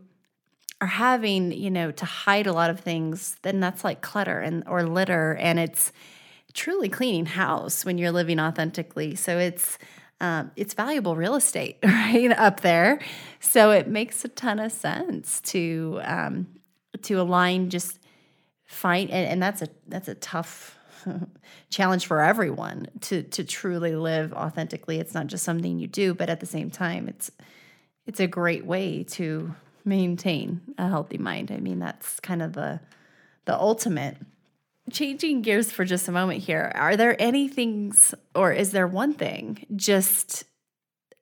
are having, you know, to hide a lot of things, then that's like clutter and or litter and it's truly cleaning house when you're living authentically. So it's um, it's valuable real estate right up there. So it makes a ton of sense to um, to align just find and, and that's a that's a tough challenge for everyone to to truly live authentically. It's not just something you do, but at the same time, it's it's a great way to maintain a healthy mind. I mean, that's kind of the the ultimate changing gears for just a moment here, are there any things, or is there one thing just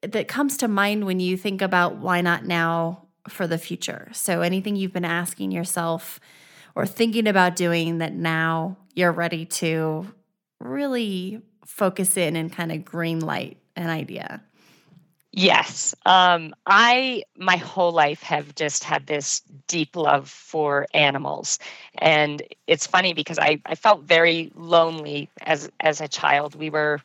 that comes to mind when you think about why not now for the future? So, anything you've been asking yourself or thinking about doing that now you're ready to really focus in and kind of green light an idea? Yes. Um, I, my whole life, have just had this deep love for animals. And it's funny because I, I felt very lonely as, as a child. We were,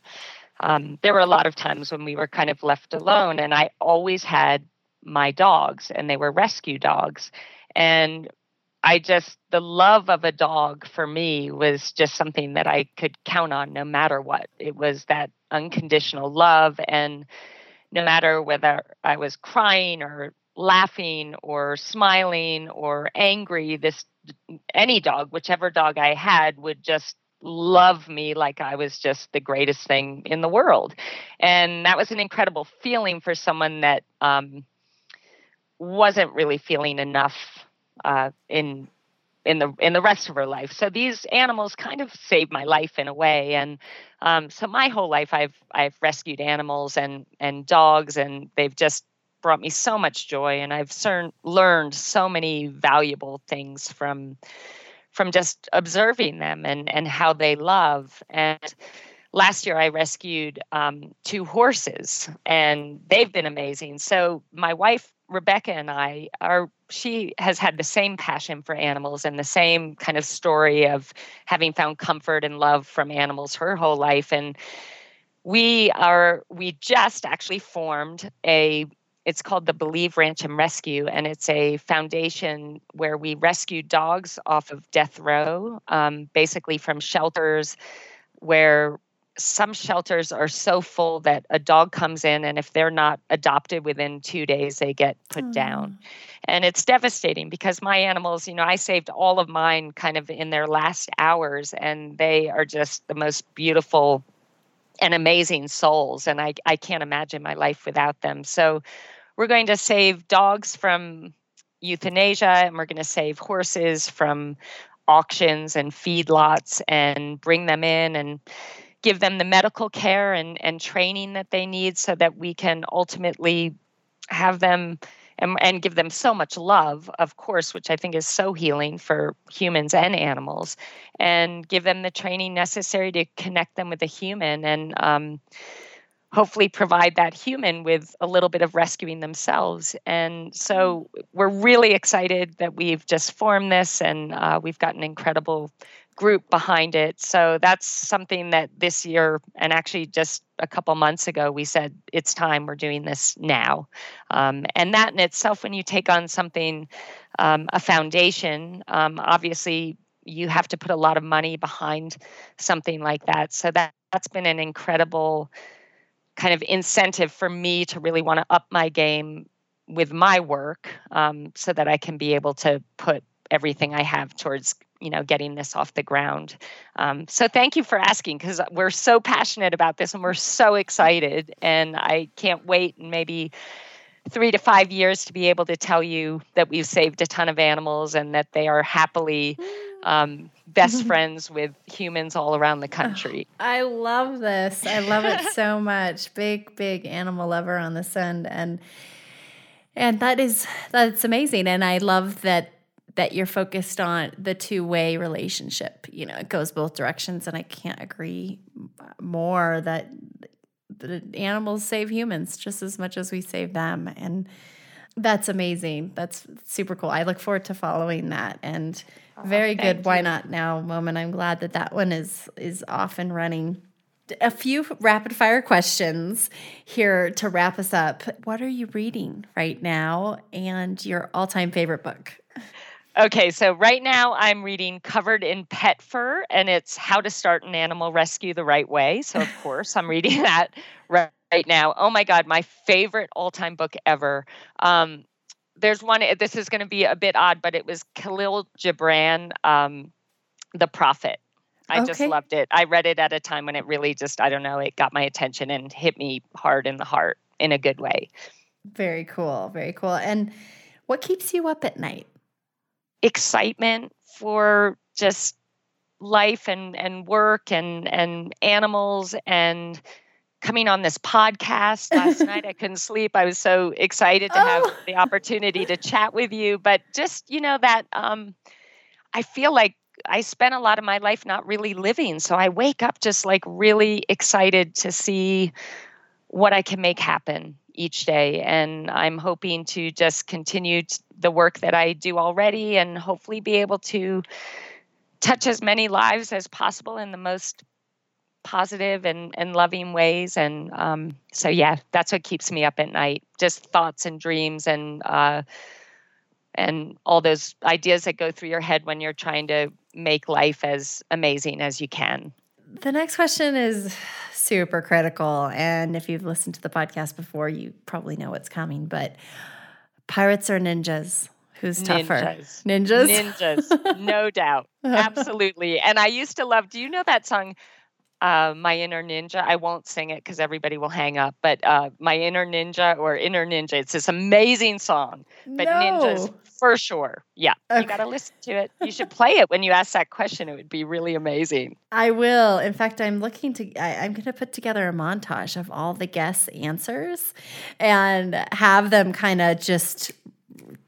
um, there were a lot of times when we were kind of left alone, and I always had my dogs, and they were rescue dogs. And I just, the love of a dog for me was just something that I could count on no matter what. It was that unconditional love and, no matter whether I was crying or laughing or smiling or angry, this any dog, whichever dog I had, would just love me like I was just the greatest thing in the world. And that was an incredible feeling for someone that um, wasn't really feeling enough uh, in in the in the rest of her life. So these animals kind of saved my life in a way. And um, so my whole life, I've I've rescued animals and and dogs, and they've just brought me so much joy. And I've cern- learned so many valuable things from from just observing them and and how they love and last year I rescued um, two horses, and they've been amazing. So my wife Rebecca and I are she has had the same passion for animals and the same kind of story of having found comfort and love from animals her whole life and we are we just actually formed a it's called the Believe Ranch and Rescue, and it's a foundation where we rescue dogs off of death row, um, basically from shelters where some shelters are so full that a dog comes in and if they're not adopted within two days they get put mm. down and it's devastating because my animals you know i saved all of mine kind of in their last hours and they are just the most beautiful and amazing souls and i, I can't imagine my life without them so we're going to save dogs from euthanasia and we're going to save horses from auctions and feedlots and bring them in and give them the medical care and, and training that they need so that we can ultimately have them and, and give them so much love, of course, which I think is so healing for humans and animals, and give them the training necessary to connect them with a human and um, hopefully provide that human with a little bit of rescuing themselves. And so we're really excited that we've just formed this and uh, we've got an incredible group behind it. So that's something that this year, and actually just a couple months ago, we said it's time we're doing this now. Um, and that in itself, when you take on something, um, a foundation, um, obviously you have to put a lot of money behind something like that. So that that's been an incredible kind of incentive for me to really want to up my game with my work um, so that I can be able to put everything I have towards you know getting this off the ground. Um, so thank you for asking because we're so passionate about this and we're so excited and I can't wait and maybe three to five years to be able to tell you that we've saved a ton of animals and that they are happily um, best friends with humans all around the country. I love this. I love it so much. Big, big animal lover on this end, and and that is that's amazing. And I love that that you're focused on the two way relationship. You know, it goes both directions, and I can't agree more that the animals save humans just as much as we save them, and that's amazing. That's super cool. I look forward to following that and oh, very good. Why not now moment. I'm glad that that one is is off and running. A few rapid fire questions here to wrap us up. What are you reading right now and your all-time favorite book? Okay, so right now I'm reading Covered in Pet Fur, and it's How to Start an Animal Rescue the Right Way. So, of course, I'm reading that right, now. Oh my God, my favorite all time book ever. Um, there's one, this is going to be a bit odd, but it was Kahlil Gibran, um, The Prophet. I okay. just loved it. I read it at a time when it really just, I don't know, it got my attention and hit me hard in the heart in a good way. Very cool. Very cool. And what keeps you up at night? Excitement for just life and, and work and, and animals and coming on this podcast last night. I couldn't sleep. I was so excited to have oh. the opportunity to chat with you. But just, you know, that um, I feel like I spent a lot of my life not really living. So I wake up just like really excited to see what I can make happen each day. And I'm hoping to just continue the work that I do already and hopefully be able to touch as many lives as possible in the most positive and, and loving ways. And um, so, yeah, that's what keeps me up at night. Just thoughts and dreams and uh, and all those ideas that go through your head when you're trying to make life as amazing as you can. The next question is super critical. And if you've listened to the podcast before, you probably know what's coming. But pirates or ninjas? Who's tougher? Ninjas. Ninjas? Ninjas, no doubt. Absolutely. And I used to love, do you know that song? Uh, my inner ninja. I won't sing it because everybody will hang up. But uh, my inner ninja or inner ninja. It's this amazing song. But no. ninjas for sure. Yeah, okay. you got to listen to it. You should play it when you ask that question. It would be really amazing. I will. In fact, I'm looking to. I, I'm going to put together a montage of all the guests' answers and have them kind of just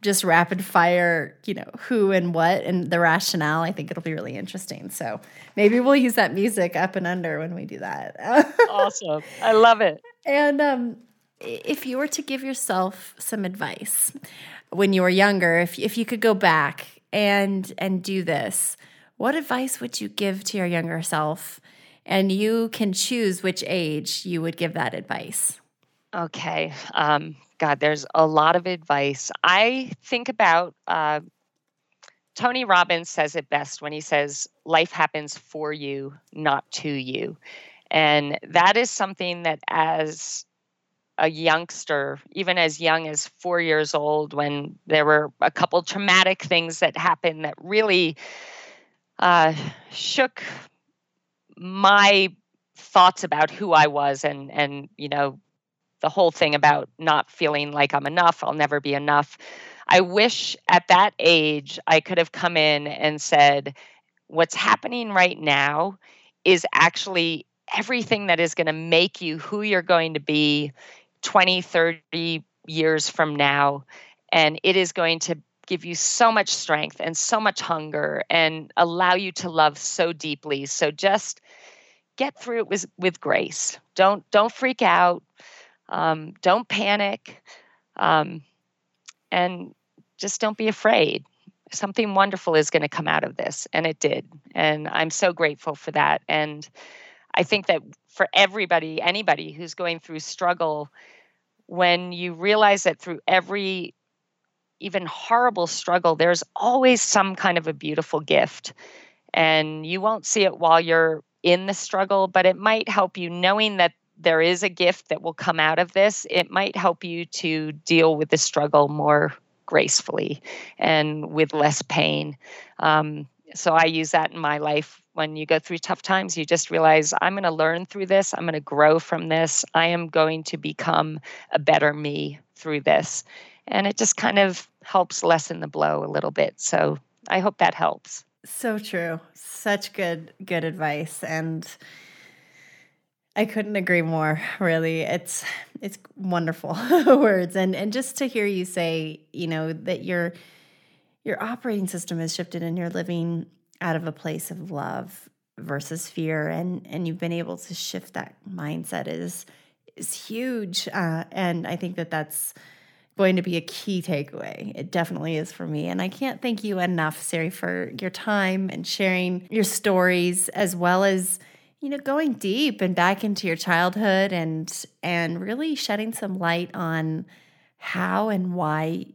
just rapid fire, you know, who and what and the rationale. I think it'll be really interesting. So maybe we'll use that music up and under when we do that. awesome. I love it. And um, if you were to give yourself some advice when you were younger, if if you could go back and and do this, what advice would you give to your younger self? And you can choose which age you would give that advice. Okay. Um, God, there's a lot of advice. I think about uh, Tony Robbins says it best when he says, Life happens for you, not to you. And that is something that, as a youngster, even as young as four years old, when there were a couple traumatic things that happened that really uh, shook my thoughts about who I was and and you know the whole thing about not feeling like I'm enough, I'll never be enough. I wish at that age I could have come in and said, what's happening right now is actually everything that is going to make you who you're going to be 20, 30 years from now. And it is going to give you so much strength and so much hunger and allow you to love so deeply. So just get through it with, with grace. Don't don't freak out. Um, don't panic. Um, and just don't be afraid. something wonderful is going to come out of this. And it did. And I'm so grateful for that. And I think that for everybody, anybody who's going through struggle, when you realize that through every even horrible struggle, there's always some kind of a beautiful gift. And you won't see it while you're in the struggle, but it might help you knowing that there is a gift that will come out of this. It might help you to deal with the struggle more gracefully and with less pain. Um, so I use that in my life. When you go through tough times, you just realize I'm going to learn through this. I'm going to grow from this. I am going to become a better me through this. And it just kind of helps lessen the blow a little bit. So I hope that helps. So true. Such good good advice and I couldn't agree more, really. It's it's wonderful words and and just to hear you say, you know, that your your operating system has shifted and you're living out of a place of love versus fear and and you've been able to shift that mindset is is huge uh, and I think that that's going to be a key takeaway. It definitely is for me. And I can't thank you enough, Siri, for your time and sharing your stories as well as you know going deep and back into your childhood and and really shedding some light on how and why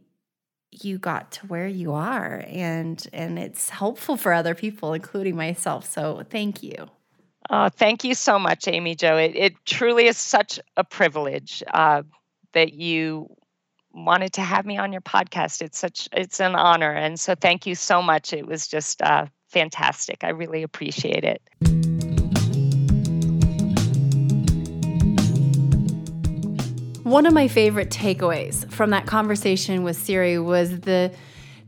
you got to where you are. And and it's helpful for other people including myself. So thank you. Uh, thank you so much amy jo. It, it truly is such a privilege uh, that you wanted to have me on your podcast. It's such it's an honor. And so thank you so much. It was just uh, fantastic. I really appreciate it One of my favorite takeaways from that conversation with Siri was the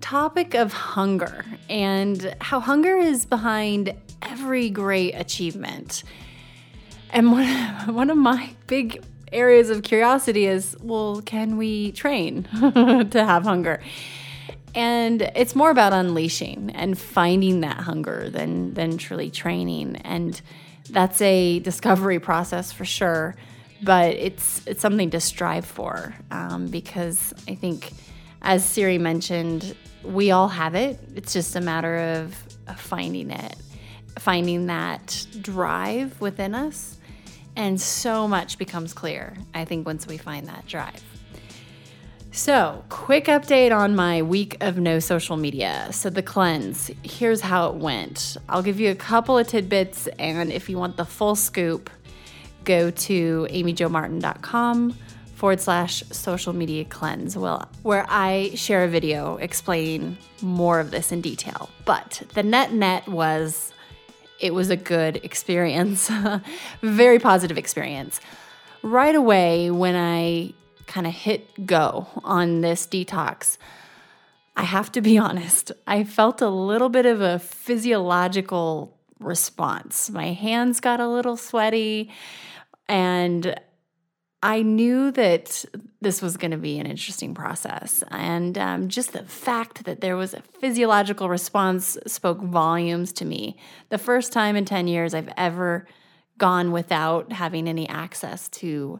topic of hunger and how hunger is behind every great achievement. And one, one of my big areas of curiosity is well, can we train to have hunger? And it's more about unleashing and finding that hunger than, than truly training. And that's a discovery process for sure but it's it's something to strive for um, because I think, as Siri mentioned, we all have it. It's just a matter of, of finding it, finding that drive within us, and so much becomes clear. I think once we find that drive. So, quick update on my week of no social media. So, the cleanse, here's how it went. I'll give you a couple of tidbits, and if you want the full scoop, go to amyjomartin.com forward slash social media cleanse, well, where I share a video explaining more of this in detail. But the net net was it was a good experience, very positive experience. Right away, when I kind of hit go on this detox, I have to be honest, I felt a little bit of a physiological response. My hands got a little sweaty. And I knew that this was going to be an interesting process. And um, just the fact that there was a physiological response spoke volumes to me. The first time in 10 years I've ever gone without having any access to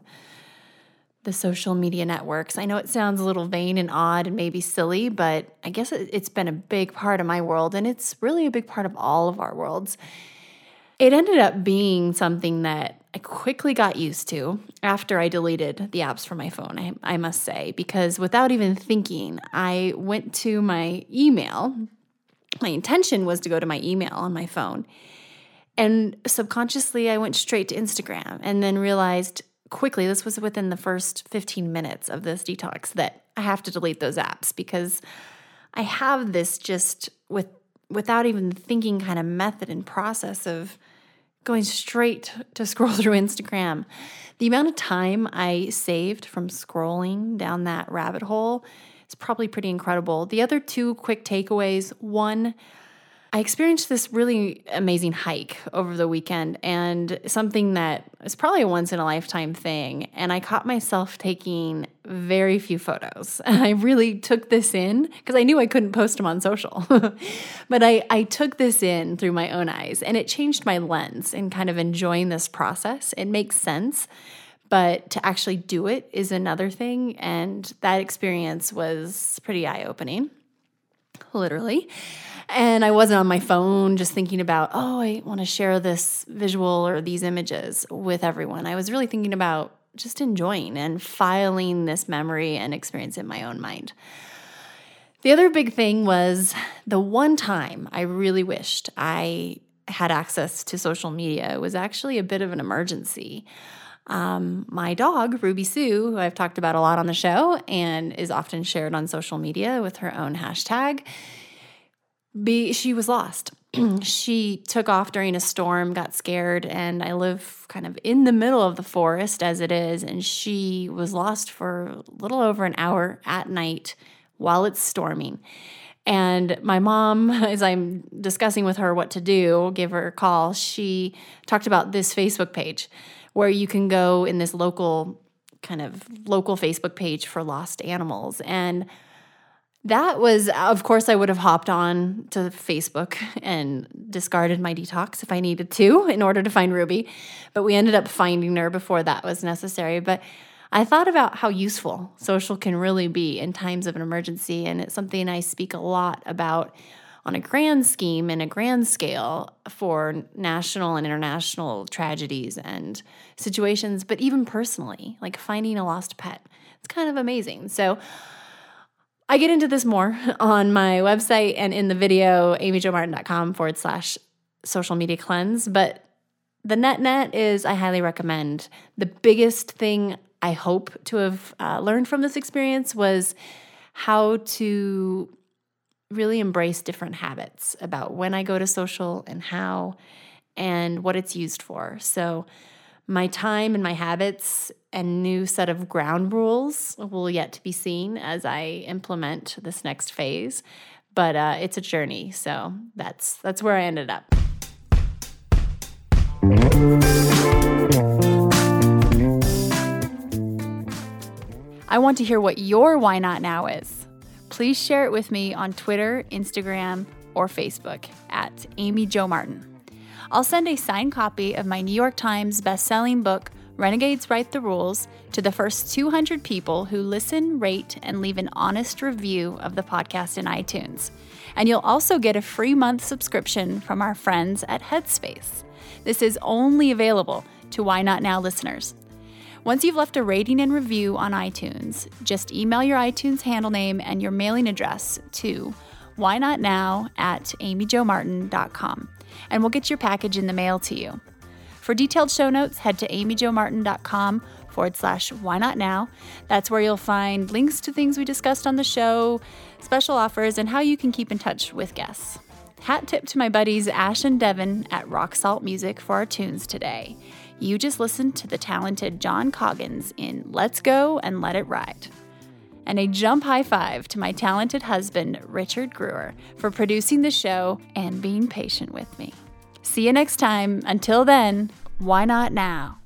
the social media networks. I know it sounds a little vain and odd and maybe silly, but I guess it's been a big part of my world and it's really a big part of all of our worlds. It ended up being something that I quickly got used to after I deleted the apps from my phone, I, I must say, because without even thinking, I went to my email. My intention was to go to my email on my phone. And subconsciously, I went straight to Instagram and then realized quickly, this was within the first 15 minutes of this detox, that I have to delete those apps because I have this just with without even thinking kind of method and process of going straight to scroll through Instagram. The amount of time I saved from scrolling down that rabbit hole is probably pretty incredible. The other two quick takeaways one, I experienced this really amazing hike over the weekend and something that is probably a once in a lifetime thing. And I caught myself taking very few photos. I really took this in because I knew I couldn't post them on social. but I, I took this in through my own eyes and it changed my lens in kind of enjoying this process. It makes sense. But to actually do it is another thing. And that experience was pretty eye opening. Literally. And I wasn't on my phone just thinking about, oh, I want to share this visual or these images with everyone. I was really thinking about just enjoying and filing this memory and experience in my own mind. The other big thing was the one time I really wished I had access to social media. It was actually a bit of an emergency. Um, my dog, Ruby Sue, who I've talked about a lot on the show and is often shared on social media with her own hashtag, be, she was lost. she took off during a storm, got scared, and I live kind of in the middle of the forest as it is. And she was lost for a little over an hour at night while it's storming. And my mom, as I'm discussing with her what to do, give her a call, she talked about this Facebook page where you can go in this local kind of local Facebook page for lost animals. And that was, of course, I would have hopped on to Facebook and discarded my detox if I needed to in order to find Ruby. But we ended up finding her before that was necessary. But I thought about how useful social can really be in times of an emergency. And it's something I speak a lot about on a grand scheme and a grand scale for national and international tragedies and situations, but even personally, like finding a lost pet. It's kind of amazing. So, I get into this more on my website and in the video, amyjomartin.com forward slash social media cleanse. But the net net is I highly recommend. The biggest thing I hope to have uh, learned from this experience was how to really embrace different habits about when I go to social and how and what it's used for. So, my time and my habits and new set of ground rules will yet to be seen as I implement this next phase, but uh, it's a journey. So that's that's where I ended up. I want to hear what your why not now is. Please share it with me on Twitter, Instagram, or Facebook at Amy Jo Martin. I'll send a signed copy of my New York Times best-selling book Renegades Write the Rules to the first 200 people who listen, rate, and leave an honest review of the podcast in iTunes. And you'll also get a free month subscription from our friends at Headspace. This is only available to Why Not Now listeners. Once you've left a rating and review on iTunes, just email your iTunes handle name and your mailing address to whynotnow at amyjomartin.com, and we'll get your package in the mail to you. For detailed show notes, head to amyjomartin.com forward slash why not now. That's where you'll find links to things we discussed on the show, special offers, and how you can keep in touch with guests. Hat tip to my buddies Ash and Devin at Rock Salt Music for our tunes today. You just listened to the talented John Coggins in Let's Go and Let It Ride. And a jump high five to my talented husband, Richard Greer, for producing the show and being patient with me. See you next time. Until then, why not now?